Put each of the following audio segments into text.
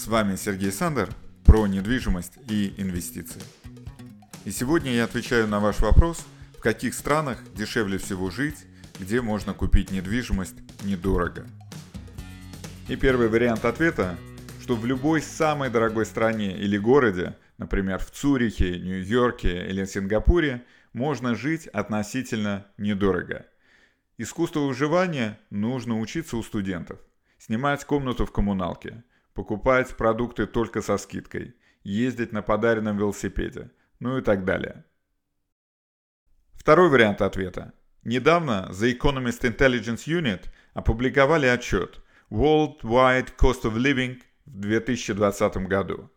С вами Сергей Сандер про недвижимость и инвестиции. И сегодня я отвечаю на ваш вопрос, в каких странах дешевле всего жить, где можно купить недвижимость недорого. И первый вариант ответа, что в любой самой дорогой стране или городе, например, в Цюрихе, Нью-Йорке или Сингапуре, можно жить относительно недорого. Искусство выживания нужно учиться у студентов. Снимать комнату в коммуналке, покупать продукты только со скидкой, ездить на подаренном велосипеде, ну и так далее. Второй вариант ответа. Недавно The Economist Intelligence Unit опубликовали отчет Worldwide Cost of Living в 2020 году.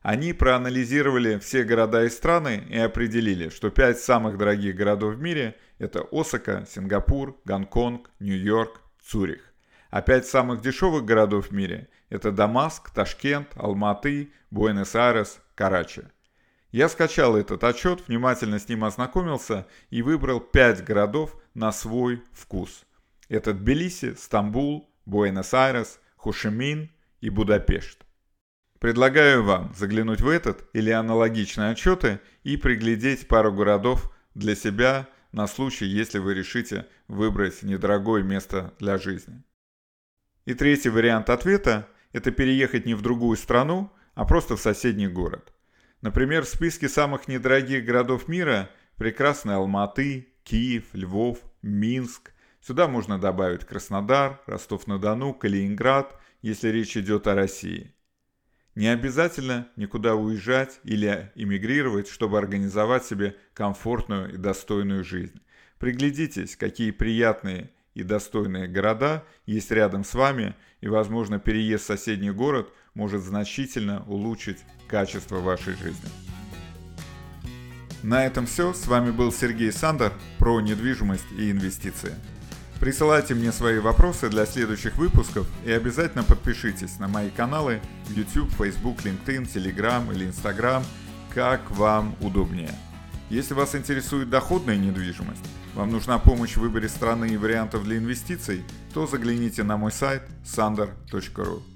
Они проанализировали все города и страны и определили, что пять самых дорогих городов в мире – это Осака, Сингапур, Гонконг, Нью-Йорк, Цюрих. А пять самых дешевых городов в мире – это Дамаск, Ташкент, Алматы, Буэнос-Айрес, Карачи. Я скачал этот отчет, внимательно с ним ознакомился и выбрал пять городов на свой вкус. Это Тбилиси, Стамбул, Буэнос-Айрес, Хошимин и Будапешт. Предлагаю вам заглянуть в этот или аналогичные отчеты и приглядеть пару городов для себя на случай, если вы решите выбрать недорогое место для жизни. И третий вариант ответа – это переехать не в другую страну, а просто в соседний город. Например, в списке самых недорогих городов мира прекрасны Алматы, Киев, Львов, Минск. Сюда можно добавить Краснодар, Ростов-на-Дону, Калининград, если речь идет о России – не обязательно никуда уезжать или эмигрировать, чтобы организовать себе комфортную и достойную жизнь. Приглядитесь, какие приятные и достойные города есть рядом с вами, и, возможно, переезд в соседний город может значительно улучшить качество вашей жизни. На этом все. С вами был Сергей Сандер про недвижимость и инвестиции. Присылайте мне свои вопросы для следующих выпусков и обязательно подпишитесь на мои каналы YouTube, Facebook, LinkedIn, Telegram или Instagram, как вам удобнее. Если вас интересует доходная недвижимость, вам нужна помощь в выборе страны и вариантов для инвестиций, то загляните на мой сайт sander.ru.